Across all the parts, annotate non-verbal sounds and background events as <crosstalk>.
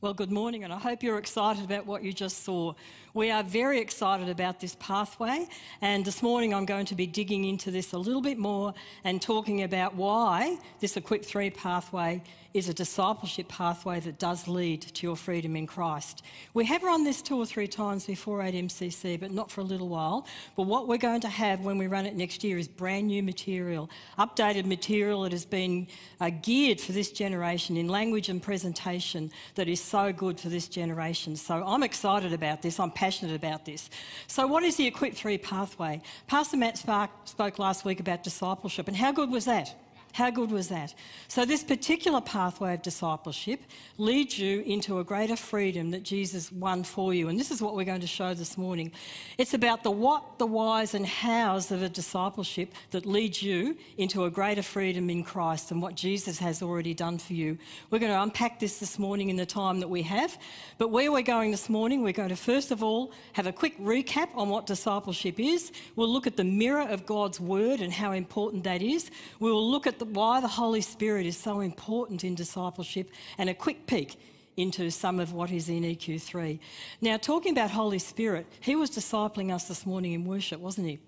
Well, good morning, and I hope you're excited about what you just saw. We are very excited about this pathway, and this morning I'm going to be digging into this a little bit more and talking about why this Equip 3 pathway is a discipleship pathway that does lead to your freedom in Christ. We have run this two or three times before at MCC, but not for a little while. But what we're going to have when we run it next year is brand new material, updated material that has been uh, geared for this generation in language and presentation that is so good for this generation. So I'm excited about this. I'm passionate about this. So, what is the Equip 3 pathway? Pastor Matt Spark spoke last week about discipleship, and how good was that? How good was that? So, this particular pathway of discipleship leads you into a greater freedom that Jesus won for you. And this is what we're going to show this morning. It's about the what, the whys, and hows of a discipleship that leads you into a greater freedom in Christ and what Jesus has already done for you. We're going to unpack this this morning in the time that we have. But where we're going this morning, we're going to first of all have a quick recap on what discipleship is. We'll look at the mirror of God's word and how important that is. We will look at why the Holy Spirit is so important in discipleship and a quick peek into some of what is in EQ3. Now, talking about Holy Spirit, he was discipling us this morning in worship, wasn't he?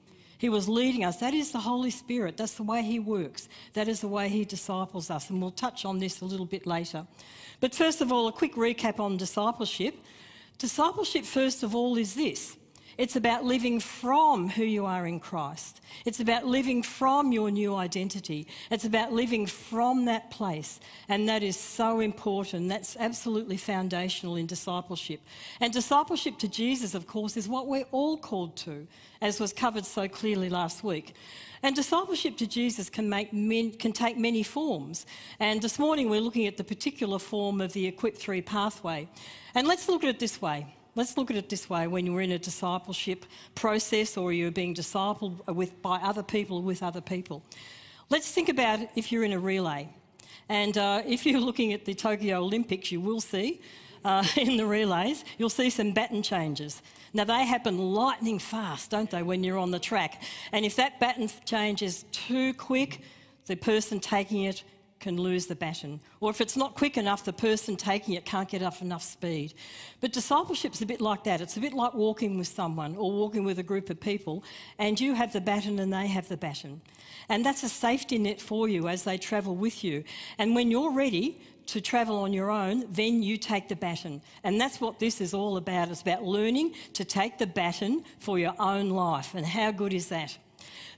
He was leading us. That is the Holy Spirit. That's the way He works. That is the way He disciples us. And we'll touch on this a little bit later. But first of all, a quick recap on discipleship. Discipleship, first of all, is this it's about living from who you are in Christ. It's about living from your new identity. It's about living from that place. And that is so important. That's absolutely foundational in discipleship. And discipleship to Jesus, of course, is what we're all called to, as was covered so clearly last week. And discipleship to Jesus can, make men, can take many forms. And this morning we're looking at the particular form of the Equip 3 pathway. And let's look at it this way. Let's look at it this way when you're in a discipleship process or you're being discipled with, by other people with other people. Let's think about if you're in a relay. And uh, if you're looking at the Tokyo Olympics, you will see uh, <laughs> in the relays, you'll see some baton changes. Now, they happen lightning fast, don't they, when you're on the track? And if that baton change is too quick, the person taking it can lose the baton. Or if it's not quick enough, the person taking it can't get up enough speed. But discipleship's a bit like that. It's a bit like walking with someone or walking with a group of people, and you have the baton and they have the baton. And that's a safety net for you as they travel with you. And when you're ready to travel on your own, then you take the baton. And that's what this is all about. It's about learning to take the baton for your own life. And how good is that?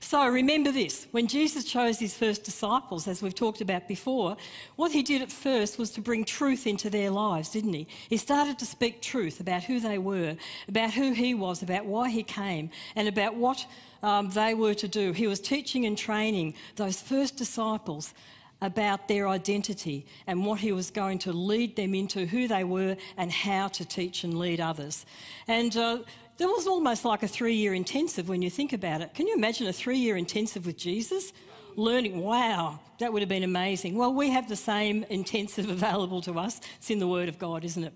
So remember this when Jesus chose his first disciples, as we've talked about before, what he did at first was to bring truth into their lives, didn't he? He started to speak truth about who they were, about who he was, about why he came, and about what um, they were to do. He was teaching and training those first disciples about their identity and what he was going to lead them into, who they were, and how to teach and lead others. And uh, there was almost like a three year intensive when you think about it. Can you imagine a three year intensive with Jesus? Learning, wow, that would have been amazing. Well, we have the same intensive <laughs> available to us. It's in the Word of God, isn't it?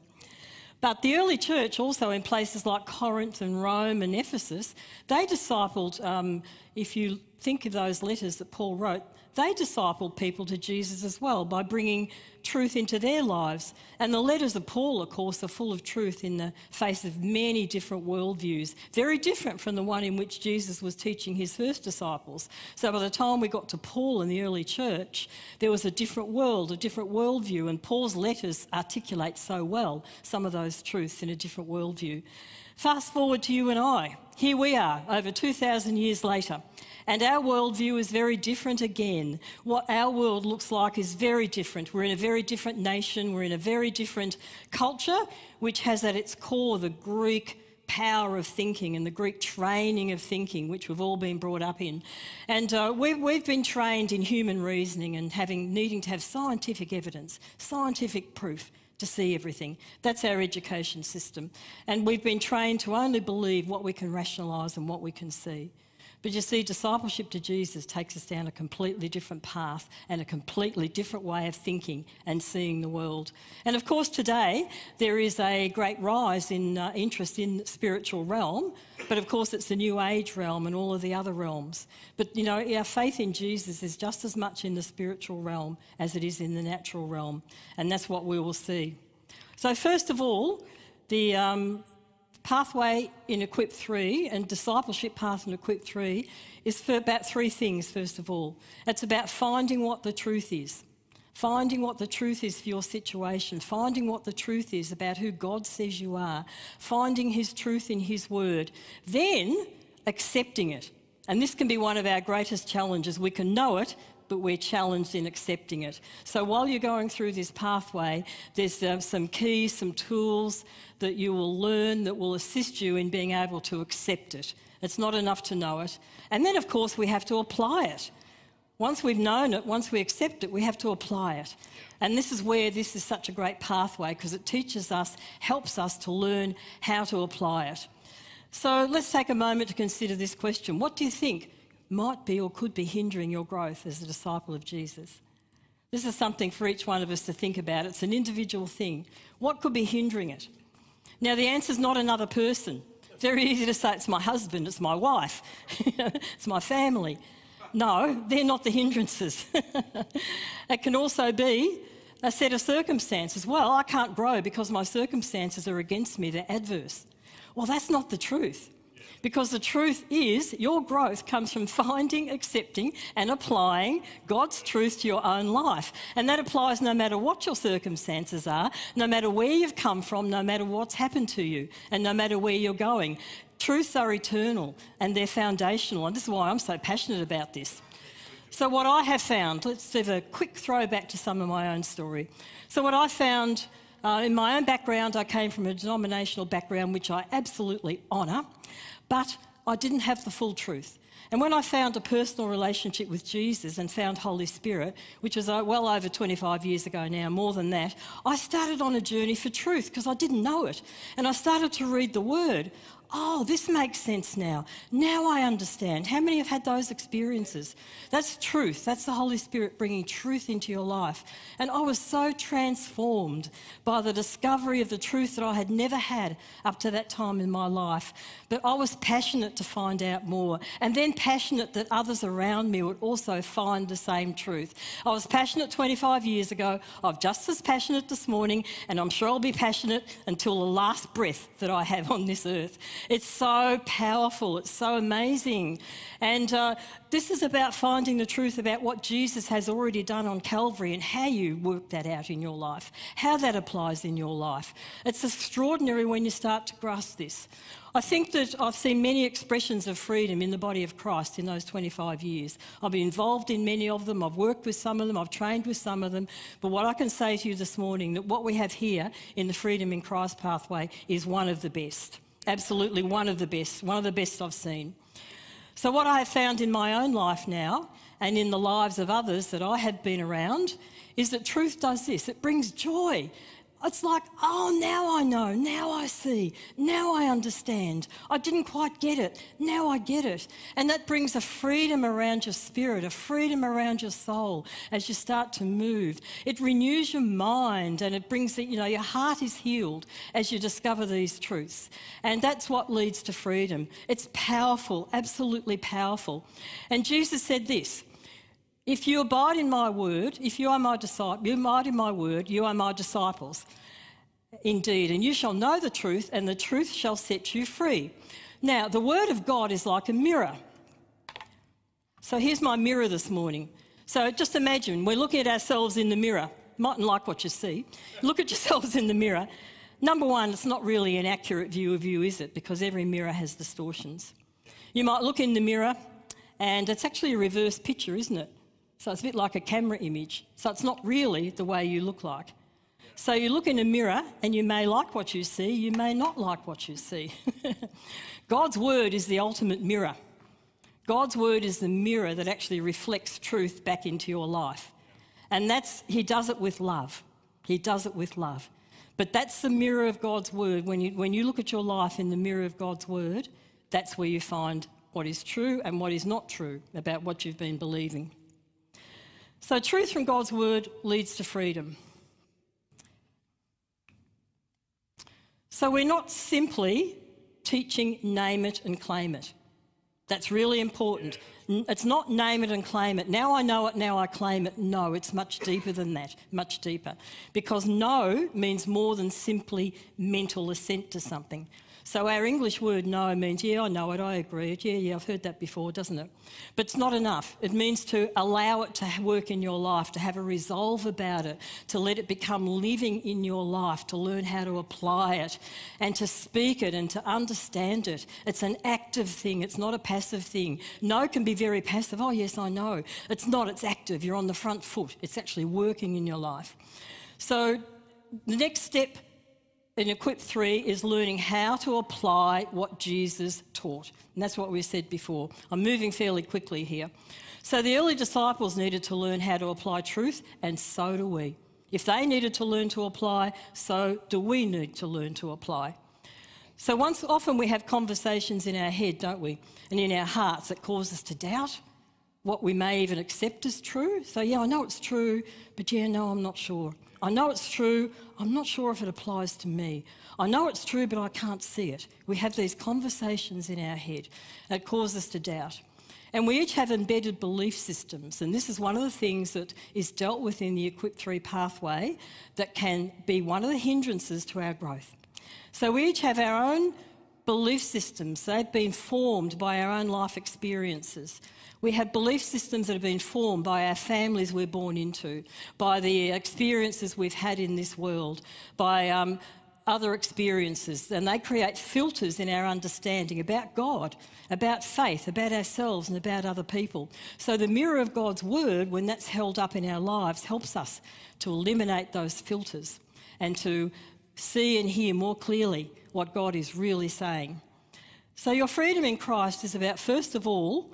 But the early church, also in places like Corinth and Rome and Ephesus, they discipled, um, if you think of those letters that Paul wrote, they discipled people to Jesus as well by bringing truth into their lives. And the letters of Paul, of course, are full of truth in the face of many different worldviews, very different from the one in which Jesus was teaching his first disciples. So by the time we got to Paul in the early church, there was a different world, a different worldview, and Paul's letters articulate so well some of those truths in a different worldview. Fast forward to you and I. Here we are, over 2,000 years later. And our worldview is very different again. What our world looks like is very different. We're in a very different nation, we're in a very different culture, which has at its core the Greek power of thinking and the Greek training of thinking, which we've all been brought up in. And uh, we've, we've been trained in human reasoning and having, needing to have scientific evidence, scientific proof to see everything. That's our education system. And we've been trained to only believe what we can rationalise and what we can see. But you see, discipleship to Jesus takes us down a completely different path and a completely different way of thinking and seeing the world. And of course, today there is a great rise in uh, interest in the spiritual realm, but of course, it's the New Age realm and all of the other realms. But you know, our faith in Jesus is just as much in the spiritual realm as it is in the natural realm, and that's what we will see. So, first of all, the um, pathway in Equip 3 and discipleship path in Equip 3 is for about three things, first of all. It's about finding what the truth is, finding what the truth is for your situation, finding what the truth is about who God says you are, finding His truth in His Word, then accepting it. And this can be one of our greatest challenges. We can know it, but we're challenged in accepting it. So while you're going through this pathway, there's uh, some keys, some tools that you will learn that will assist you in being able to accept it. It's not enough to know it. And then, of course, we have to apply it. Once we've known it, once we accept it, we have to apply it. And this is where this is such a great pathway because it teaches us, helps us to learn how to apply it. So let's take a moment to consider this question What do you think might be or could be hindering your growth as a disciple of Jesus? This is something for each one of us to think about. It's an individual thing. What could be hindering it? Now, the answer is not another person. Very easy to say it's my husband, it's my wife, <laughs> it's my family. No, they're not the hindrances. <laughs> it can also be a set of circumstances. Well, I can't grow because my circumstances are against me, they're adverse. Well, that's not the truth. Because the truth is, your growth comes from finding, accepting, and applying God's truth to your own life. And that applies no matter what your circumstances are, no matter where you've come from, no matter what's happened to you, and no matter where you're going. Truths are eternal and they're foundational. And this is why I'm so passionate about this. So, what I have found, let's have a quick throwback to some of my own story. So, what I found uh, in my own background, I came from a denominational background, which I absolutely honour. But I didn't have the full truth. And when I found a personal relationship with Jesus and found Holy Spirit, which was uh, well over 25 years ago now, more than that, I started on a journey for truth because I didn't know it. And I started to read the Word oh, this makes sense now. Now I understand. How many have had those experiences? That's truth. That's the Holy Spirit bringing truth into your life. And I was so transformed by the discovery of the truth that I had never had up to that time in my life. But I was passionate to find out more, and then passionate that others around me would also find the same truth. I was passionate 25 years ago. I'm just as passionate this morning, and I'm sure I'll be passionate until the last breath that I have on this earth. It's so powerful, it's so amazing. And uh, this is about finding the truth about what Jesus has already done on Calvary and how you work that out in your life, how that applies in your life. It's extraordinary when you start to grasp this. I think that I've seen many expressions of freedom in the body of Christ in those 25 years. I've been involved in many of them, I've worked with some of them, I've trained with some of them. But what I can say to you this morning that what we have here in the Freedom in Christ pathway is one of the best absolutely one of the best, one of the best I've seen. So, what I have found in my own life now and in the lives of others that I have been around is that truth does this it brings joy it's like, oh, now I know, now I see, now I understand. I didn't quite get it, now I get it. And that brings a freedom around your spirit, a freedom around your soul as you start to move. It renews your mind and it brings, that, you know, your heart is healed as you discover these truths. And that's what leads to freedom. It's powerful, absolutely powerful. And Jesus said this if you abide in my word, if you are my disciple, you abide in my word, you are my disciples indeed, and you shall know the truth, and the truth shall set you free. Now, the word of God is like a mirror. So here's my mirror this morning. So just imagine we're looking at ourselves in the mirror. Mightn't like what you see. Look at <laughs> yourselves in the mirror. Number one, it's not really an accurate view of you, is it? Because every mirror has distortions. You might look in the mirror, and it's actually a reverse picture, isn't it? So it's a bit like a camera image. So it's not really the way you look like. So you look in a mirror and you may like what you see, you may not like what you see. <laughs> God's word is the ultimate mirror. God's word is the mirror that actually reflects truth back into your life. And that's, he does it with love. He does it with love. But that's the mirror of God's word. When you, when you look at your life in the mirror of God's word, that's where you find what is true and what is not true about what you've been believing. So, truth from God's word leads to freedom. So, we're not simply teaching name it and claim it. That's really important. It's not name it and claim it. Now I know it, now I claim it. No, it's much deeper than that, much deeper. Because know means more than simply mental assent to something. So our English word know means, yeah, I know it, I agree. Yeah, yeah, I've heard that before, doesn't it? But it's not enough. It means to allow it to work in your life, to have a resolve about it, to let it become living in your life, to learn how to apply it, and to speak it and to understand it. It's an active thing, it's not a passive thing. Know can be very passive. Oh, yes, I know. It's not, it's active. You're on the front foot, it's actually working in your life. So the next step in Equip 3 is learning how to apply what Jesus taught. And that's what we said before. I'm moving fairly quickly here. So the early disciples needed to learn how to apply truth, and so do we. If they needed to learn to apply, so do we need to learn to apply. So once often we have conversations in our head, don't we? And in our hearts that cause us to doubt what we may even accept as true. So yeah, I know it's true, but yeah, no, I'm not sure. I know it's true, I'm not sure if it applies to me. I know it's true, but I can't see it. We have these conversations in our head that cause us to doubt. And we each have embedded belief systems, and this is one of the things that is dealt with in the Equip 3 pathway that can be one of the hindrances to our growth. So we each have our own belief systems, they've been formed by our own life experiences. We have belief systems that have been formed by our families we're born into, by the experiences we've had in this world, by um, other experiences, and they create filters in our understanding about God, about faith, about ourselves, and about other people. So, the mirror of God's word, when that's held up in our lives, helps us to eliminate those filters and to see and hear more clearly what God is really saying. So, your freedom in Christ is about, first of all,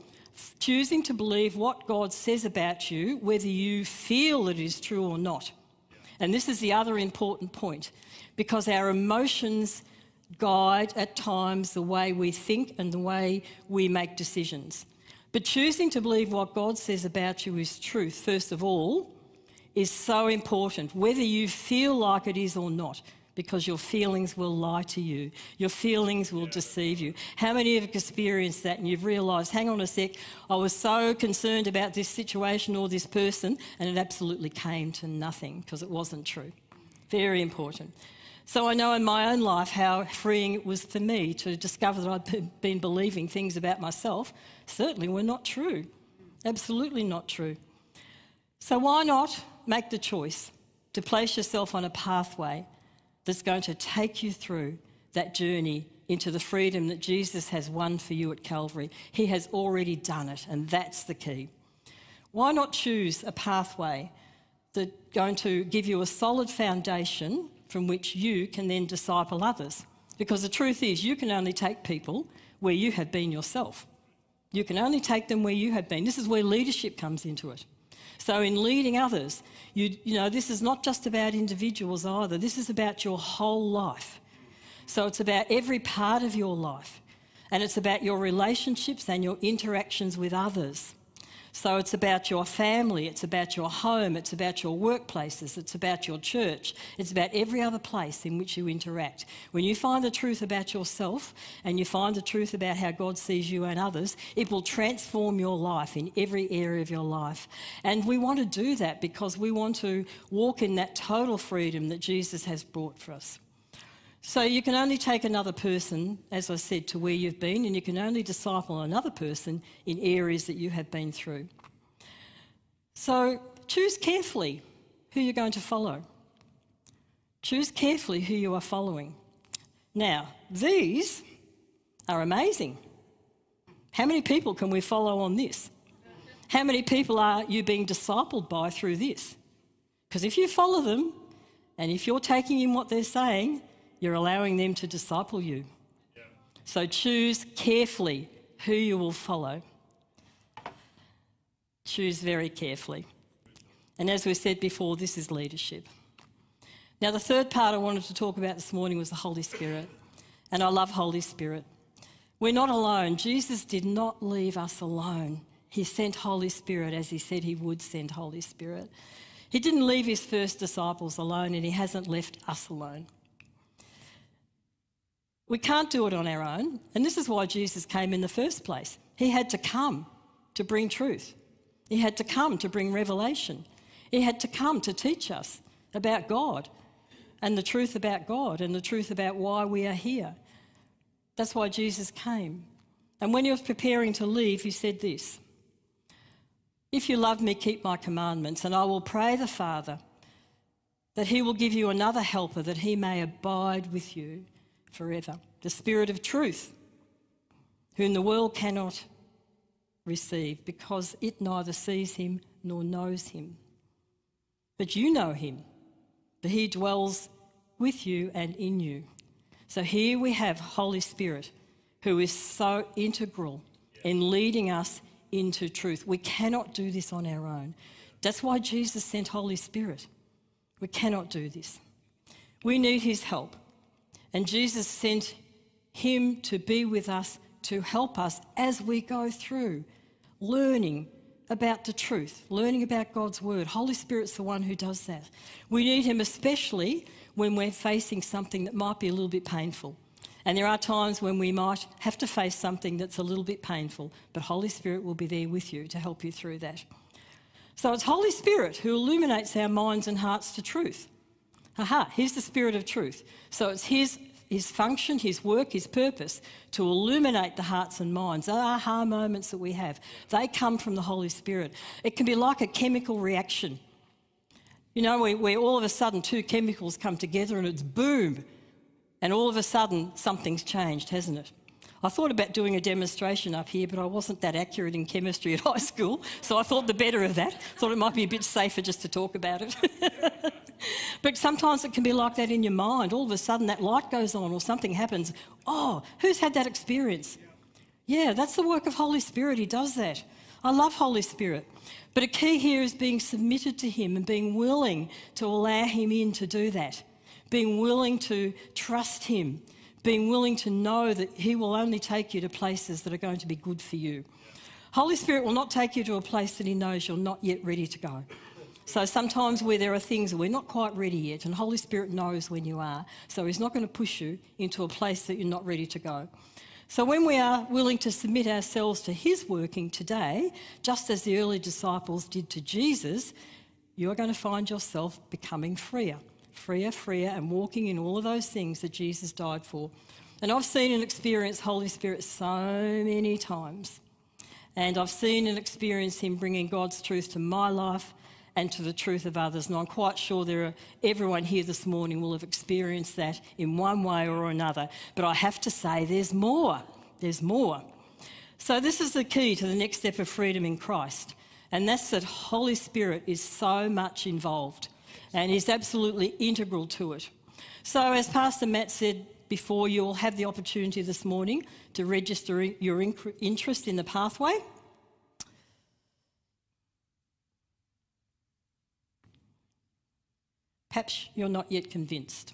choosing to believe what God says about you, whether you feel it is true or not. And this is the other important point because our emotions guide at times the way we think and the way we make decisions. But choosing to believe what God says about you is truth, first of all, is so important, whether you feel like it is or not because your feelings will lie to you. Your feelings will deceive you. How many of you have experienced that and you've realised, hang on a sec, I was so concerned about this situation or this person and it absolutely came to nothing because it wasn't true. Very important. So I know in my own life how freeing it was for me to discover that I'd been believing things about myself certainly were not true. Absolutely not true. So why not make the choice to place yourself on a pathway that's going to take you through that journey into the freedom that Jesus has won for you at Calvary. He has already done it, and that's the key. Why not choose a pathway that's going to give you a solid foundation from which you can then disciple others? Because the truth is, you can only take people where you have been yourself. You can only take them where you have been. This is where leadership comes into it. So, in leading others, you, you know, this is not just about individuals either, this is about your whole life. So, it's about every part of your life, and it's about your relationships and your interactions with others. So it's about your family, it's about your home, it's about your workplaces, it's about your church, it's about every other place in which you interact. When you find the truth about yourself and you find the truth about how God sees you and others, it will transform your life in every area of your life. And we want to do that because we want to walk in that total freedom that Jesus has brought for us. So you can only take another person, as I said, to where you've been, and you can only disciple another person in areas that you have been through. So choose carefully who you're going to follow. Choose carefully who you are following. Now, these are amazing. How many people can we follow on this? How many people are you being discipled by through this? Because if you follow them and if you're taking in what they're saying, you're allowing them to disciple you. Yeah. So choose carefully who you will follow. Choose very carefully. And as we said before, this is leadership. Now, the third part I wanted to talk about this morning was the Holy Spirit. And I love Holy Spirit. We're not alone. Jesus did not leave us alone. He sent Holy Spirit as he said he would send Holy Spirit. He didn't leave his first disciples alone, and he hasn't left us alone. We can't do it on our own. And this is why Jesus came in the first place. He had to come to bring truth, He had to come to bring revelation, He had to come to teach us about God and the truth about God and the truth about why we are here. That's why Jesus came. And when he was preparing to leave, he said this If you love me, keep my commandments, and I will pray the Father that he will give you another helper that he may abide with you forever. The Spirit of truth, whom the world cannot receive because it neither sees him nor knows him. But you know him, for he dwells with you and in you. So here we have Holy Spirit, who is so integral in leading us into truth. We cannot do this on our own. That's why Jesus sent Holy Spirit. We cannot do this. We need his help. And Jesus sent him to be with us to help us as we go through learning about the truth, learning about God's word. Holy Spirit's the one who does that. We need him especially when we're facing something that might be a little bit painful. And there are times when we might have to face something that's a little bit painful, but Holy Spirit will be there with you to help you through that. So it's Holy Spirit who illuminates our minds and hearts to truth. Aha, here's the Spirit of truth. So it's his his function, his work, his purpose to illuminate the hearts and minds. The aha moments that we have, they come from the Holy Spirit. It can be like a chemical reaction. You know, where, where all of a sudden two chemicals come together and it's boom, and all of a sudden something's changed, hasn't it? I thought about doing a demonstration up here, but I wasn't that accurate in chemistry at <laughs> high school, so I thought the better of that. Thought it might be a bit safer just to talk about it. <laughs> but sometimes it can be like that in your mind. All of a sudden that light goes on or something happens. Oh, who's had that experience? Yeah, that's the work of Holy Spirit. He does that. I love Holy Spirit. But a key here is being submitted to Him and being willing to allow Him in to do that. Being willing to trust Him being willing to know that He will only take you to places that are going to be good for you. Holy Spirit will not take you to a place that He knows you're not yet ready to go. So sometimes where there are things we're not quite ready yet, and Holy Spirit knows when you are, so He's not going to push you into a place that you're not ready to go. So when we are willing to submit ourselves to His working today, just as the early disciples did to Jesus, you are going to find yourself becoming freer freer, freer, and walking in all of those things that Jesus died for. And I've seen and experienced Holy Spirit so many times. And I've seen and experienced Him bringing God's truth to my life and to the truth of others. And I'm quite sure there are, everyone here this morning will have experienced that in one way or another. But I have to say, there's more. There's more. So, this is the key to the next step of freedom in Christ. And that's that Holy Spirit is so much involved and is absolutely integral to it. So, as Pastor Matt said before, you'll have the opportunity this morning to register your interest in the pathway. Perhaps you're not yet convinced.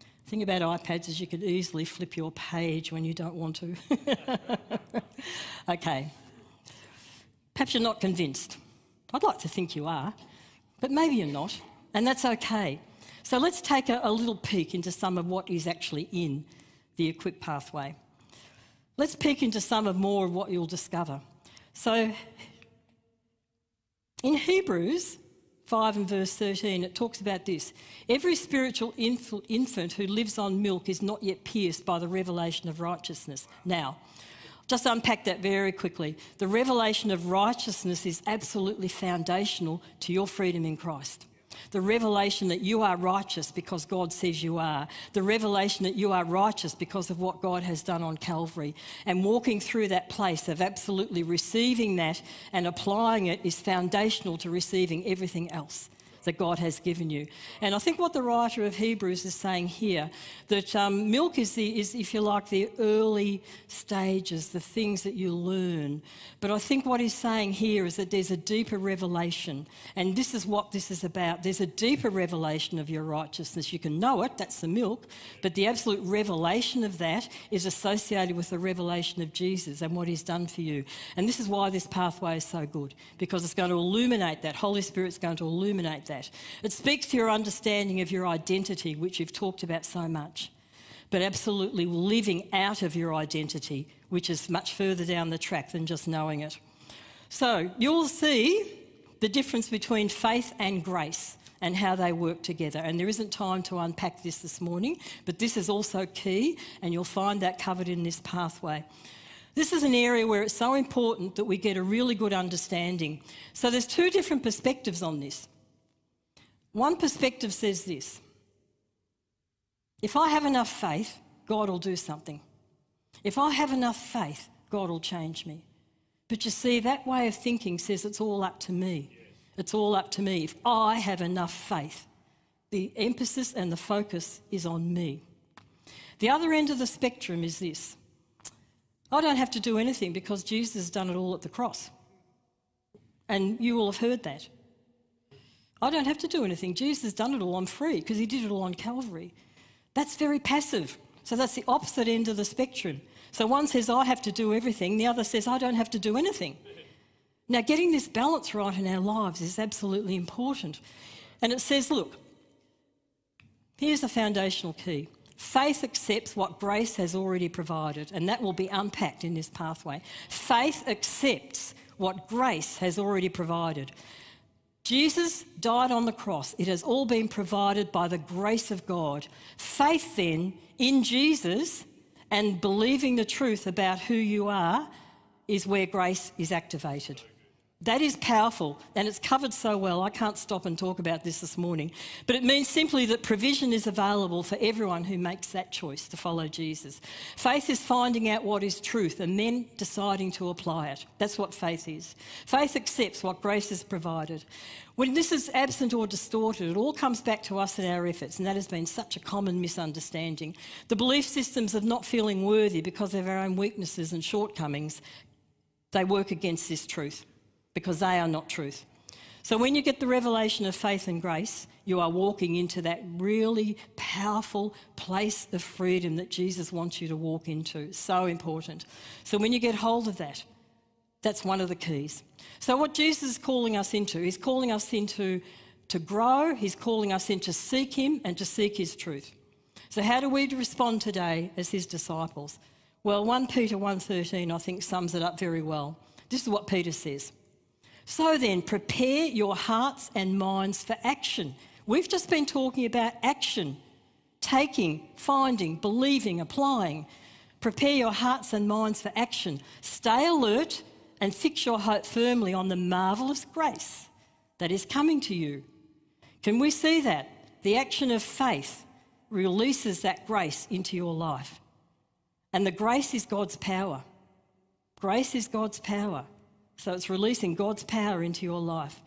The thing about iPads is you could easily flip your page when you don't want to. <laughs> okay. Perhaps you're not convinced. I'd like to think you are, but maybe you're not, and that's okay. So let's take a, a little peek into some of what is actually in the equip pathway. Let's peek into some of more of what you'll discover. So in Hebrews, 5 and verse 13, it talks about this. Every spiritual inf- infant who lives on milk is not yet pierced by the revelation of righteousness. Now, just unpack that very quickly. The revelation of righteousness is absolutely foundational to your freedom in Christ the revelation that you are righteous because God says you are, the revelation that you are righteous because of what God has done on Calvary. And walking through that place of absolutely receiving that and applying it is foundational to receiving everything else. That God has given you. And I think what the writer of Hebrews is saying here, that um, milk is, the, is, if you like, the early stages, the things that you learn. But I think what he's saying here is that there's a deeper revelation. And this is what this is about. There's a deeper revelation of your righteousness. You can know it, that's the milk, but the absolute revelation of that is associated with the revelation of Jesus and what he's done for you. And this is why this pathway is so good, because it's going to illuminate that. Holy Spirit's going to illuminate that that. It speaks to your understanding of your identity, which you've talked about so much, but absolutely living out of your identity, which is much further down the track than just knowing it. So you'll see the difference between faith and grace and how they work together. And there isn't time to unpack this this morning, but this is also key, and you'll find that covered in this pathway. This is an area where it's so important that we get a really good understanding. So there's two different perspectives on this. One perspective says this if I have enough faith, God will do something. If I have enough faith, God will change me. But you see, that way of thinking says it's all up to me. It's all up to me. If I have enough faith, the emphasis and the focus is on me. The other end of the spectrum is this I don't have to do anything because Jesus has done it all at the cross. And you will have heard that. I don't have to do anything. Jesus has done it all. I'm free because he did it all on Calvary. That's very passive. So that's the opposite end of the spectrum. So one says, I have to do everything, the other says, I don't have to do anything. Now, getting this balance right in our lives is absolutely important. And it says, look, here's the foundational key faith accepts what grace has already provided, and that will be unpacked in this pathway. Faith accepts what grace has already provided. Jesus died on the cross. It has all been provided by the grace of God. Faith, then, in Jesus and believing the truth about who you are is where grace is activated. That is powerful and it's covered so well. I can't stop and talk about this this morning. But it means simply that provision is available for everyone who makes that choice to follow Jesus. Faith is finding out what is truth and then deciding to apply it. That's what faith is. Faith accepts what grace has provided. When this is absent or distorted, it all comes back to us and our efforts, and that has been such a common misunderstanding. The belief systems of not feeling worthy because of our own weaknesses and shortcomings, they work against this truth because they are not truth. So when you get the revelation of faith and grace, you are walking into that really powerful place of freedom that Jesus wants you to walk into. So important. So when you get hold of that, that's one of the keys. So what Jesus is calling us into, he's calling us into to grow, he's calling us into seek him and to seek his truth. So how do we respond today as his disciples? Well, 1 Peter 1:13 I think sums it up very well. This is what Peter says. So then, prepare your hearts and minds for action. We've just been talking about action taking, finding, believing, applying. Prepare your hearts and minds for action. Stay alert and fix your hope firmly on the marvellous grace that is coming to you. Can we see that? The action of faith releases that grace into your life. And the grace is God's power. Grace is God's power. So it's releasing God's power into your life.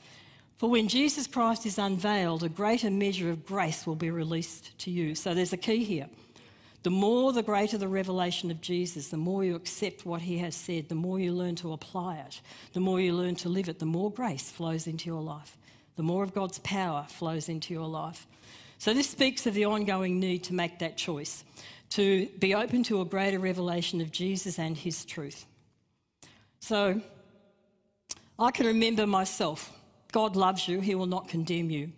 For when Jesus Christ is unveiled, a greater measure of grace will be released to you. So there's a key here. The more, the greater the revelation of Jesus, the more you accept what he has said, the more you learn to apply it, the more you learn to live it, the more grace flows into your life, the more of God's power flows into your life. So this speaks of the ongoing need to make that choice, to be open to a greater revelation of Jesus and his truth. So I can remember myself God loves you, He will not condemn you.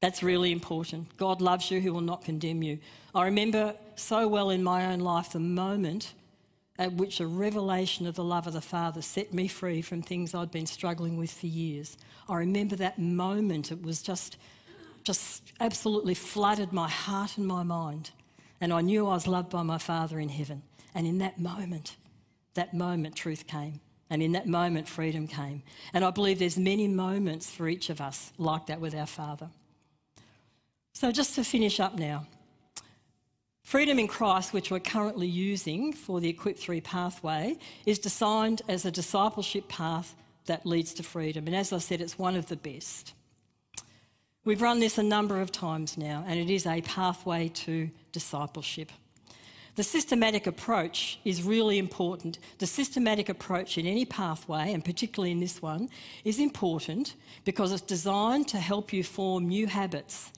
That's really important. God loves you, He will not condemn you. I remember so well in my own life the moment at which a revelation of the love of the Father set me free from things I'd been struggling with for years. I remember that moment. It was just, just absolutely flooded my heart and my mind. And I knew I was loved by my Father in heaven. And in that moment, that moment, truth came. And in that moment, freedom came. And I believe there's many moments for each of us like that with our Father. So just to finish up now, Freedom in Christ, which we're currently using for the Equip 3 pathway, is designed as a discipleship path that leads to freedom. And as I said, it's one of the best. We've run this a number of times now, and it is a pathway to discipleship. The systematic approach is really important. The systematic approach in any pathway, and particularly in this one, is important because it's designed to help you form new habits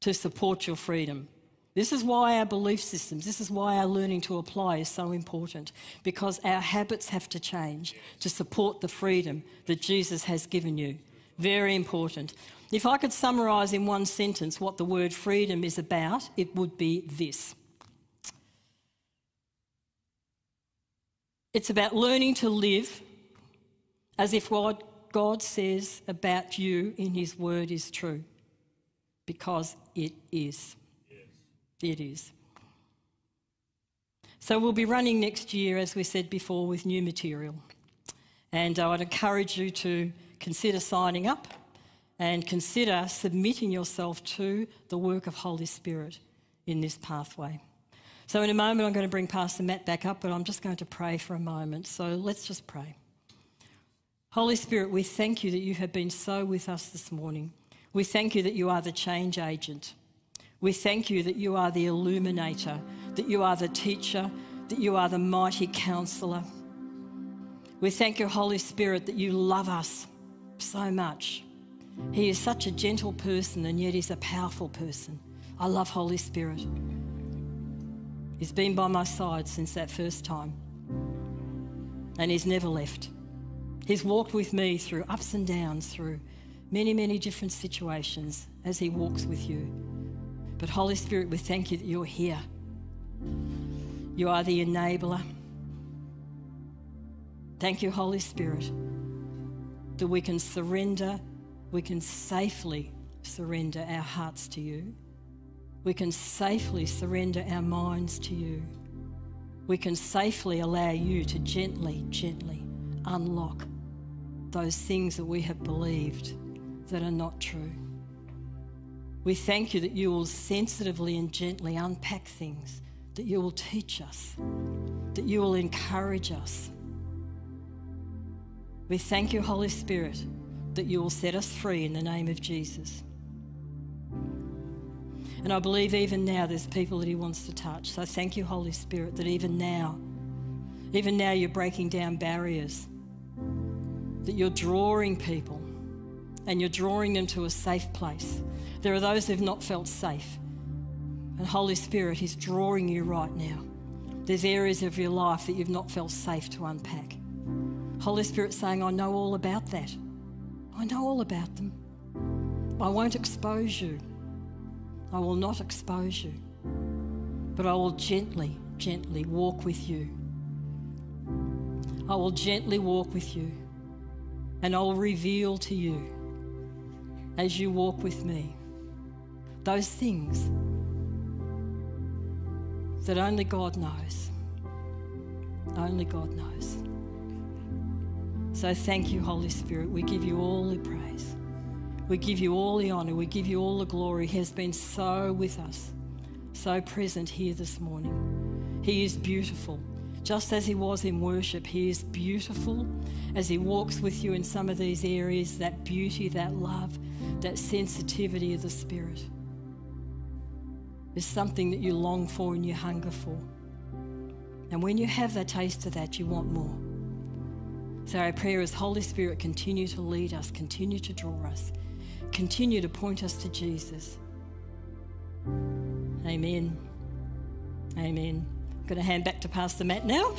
to support your freedom. This is why our belief systems, this is why our learning to apply is so important because our habits have to change to support the freedom that Jesus has given you. Very important. If I could summarise in one sentence what the word freedom is about, it would be this It's about learning to live as if what God says about you in His Word is true, because it is. Yes. It is. So we'll be running next year, as we said before, with new material. And I would encourage you to consider signing up and consider submitting yourself to the work of Holy Spirit in this pathway. So, in a moment, I'm going to bring Pastor Matt back up, but I'm just going to pray for a moment. So, let's just pray. Holy Spirit, we thank you that you have been so with us this morning. We thank you that you are the change agent. We thank you that you are the illuminator, that you are the teacher, that you are the mighty counselor. We thank you, Holy Spirit, that you love us so much. He is such a gentle person, and yet he's a powerful person. I love Holy Spirit. He's been by my side since that first time. And He's never left. He's walked with me through ups and downs, through many, many different situations as He walks with you. But Holy Spirit, we thank you that you're here. You are the enabler. Thank you, Holy Spirit, that we can surrender, we can safely surrender our hearts to you we can safely surrender our minds to you. We can safely allow you to gently, gently unlock those things that we have believed that are not true. We thank you that you will sensitively and gently unpack things, that you will teach us, that you will encourage us. We thank you, Holy Spirit, that you will set us free in the name of Jesus. And I believe even now there's people that He wants to touch. So thank you, Holy Spirit, that even now, even now you're breaking down barriers, that you're drawing people and you're drawing them to a safe place. There are those who've not felt safe. And Holy Spirit, He's drawing you right now. There's areas of your life that you've not felt safe to unpack. Holy Spirit saying, I know all about that. I know all about them. I won't expose you. I will not expose you, but I will gently, gently walk with you. I will gently walk with you, and I will reveal to you as you walk with me those things that only God knows. Only God knows. So thank you, Holy Spirit. We give you all the praise. We give you all the honour. We give you all the glory. He has been so with us, so present here this morning. He is beautiful. Just as He was in worship, He is beautiful as He walks with you in some of these areas that beauty, that love, that sensitivity of the Spirit is something that you long for and you hunger for. And when you have the taste of that, you want more. So our prayer is Holy Spirit, continue to lead us, continue to draw us continue to point us to Jesus. Amen. Amen. I'm going to hand back to Pastor Matt now.